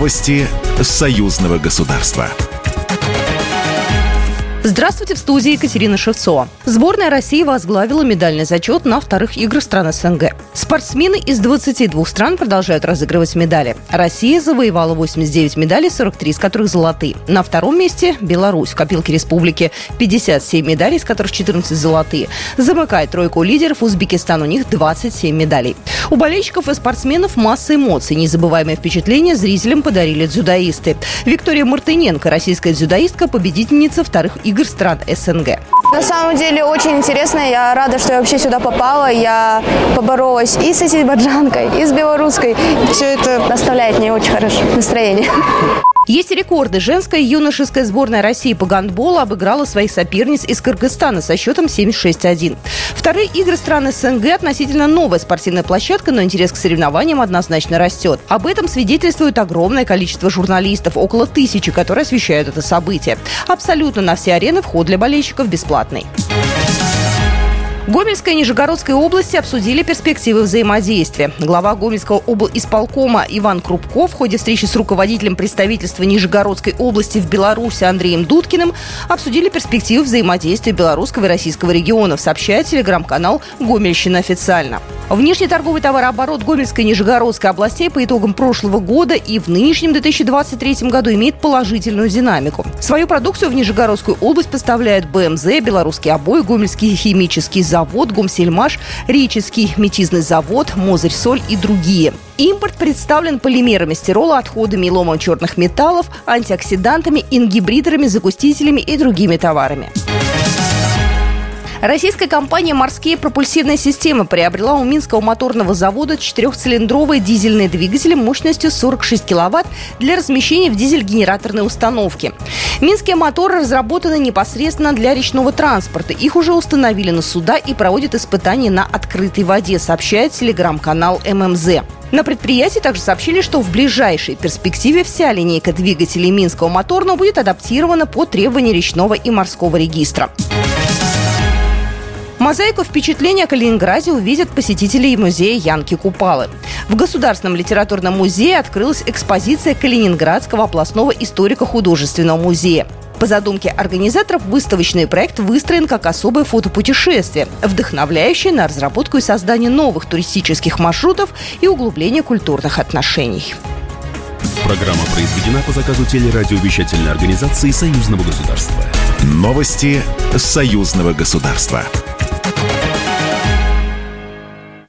Новости союзного государства. Здравствуйте, в студии Екатерина Шевцова. Сборная России возглавила медальный зачет на вторых играх стран СНГ. Спортсмены из 22 стран продолжают разыгрывать медали. Россия завоевала 89 медалей, 43 из которых золотые. На втором месте Беларусь в копилке республики 57 медалей, из которых 14 золотые. Замыкает тройку лидеров Узбекистан, у них 27 медалей. У болельщиков и спортсменов масса эмоций. Незабываемое впечатление зрителям подарили дзюдоисты. Виктория Мартыненко, российская дзюдоистка, победительница вторых игр стран СНГ. На самом деле очень интересно. Я рада, что я вообще сюда попала. Я поборолась и с азербайджанкой, и с белорусской. Все это доставляет мне очень хорошее настроение. Есть рекорды. Женская и юношеская сборная России по гандболу обыграла своих соперниц из Кыргызстана со счетом 76-1. Вторые игры стран СНГ относительно новая спортивная площадка, но интерес к соревнованиям однозначно растет. Об этом свидетельствует огромное количество журналистов, около тысячи, которые освещают это событие. Абсолютно на все арены вход для болельщиков бесплатный. Гомельской и Нижегородской области обсудили перспективы взаимодействия. Глава Гомельского исполкома Иван Крупко в ходе встречи с руководителем представительства Нижегородской области в Беларуси Андреем Дудкиным обсудили перспективы взаимодействия белорусского и российского регионов, сообщает телеграм-канал «Гомельщина официально». Внешний торговый товарооборот Гомельской и Нижегородской областей по итогам прошлого года и в нынешнем 2023 году имеет положительную динамику. Свою продукцию в Нижегородскую область поставляют БМЗ, Белорусский обой, Гомельский химический завод, Гумсельмаш, Реческий метизный завод, Мозырь-Соль и другие. Импорт представлен полимерами стирола, отходами и ломом черных металлов, антиоксидантами, ингибриторами, загустителями и другими товарами. Российская компания «Морские пропульсивные системы» приобрела у Минского моторного завода четырехцилиндровые дизельные двигатели мощностью 46 киловатт для размещения в дизель-генераторной установке. Минские моторы разработаны непосредственно для речного транспорта. Их уже установили на суда и проводят испытания на открытой воде, сообщает телеграм-канал ММЗ. На предприятии также сообщили, что в ближайшей перспективе вся линейка двигателей Минского моторного будет адаптирована по требованиям речного и морского регистра. Мозаику впечатления о Калининграде увидят посетители музея Янки Купалы. В Государственном литературном музее открылась экспозиция Калининградского областного историко-художественного музея. По задумке организаторов, выставочный проект выстроен как особое фотопутешествие, вдохновляющее на разработку и создание новых туристических маршрутов и углубление культурных отношений. Программа произведена по заказу телерадиовещательной организации Союзного государства. Новости Союзного государства.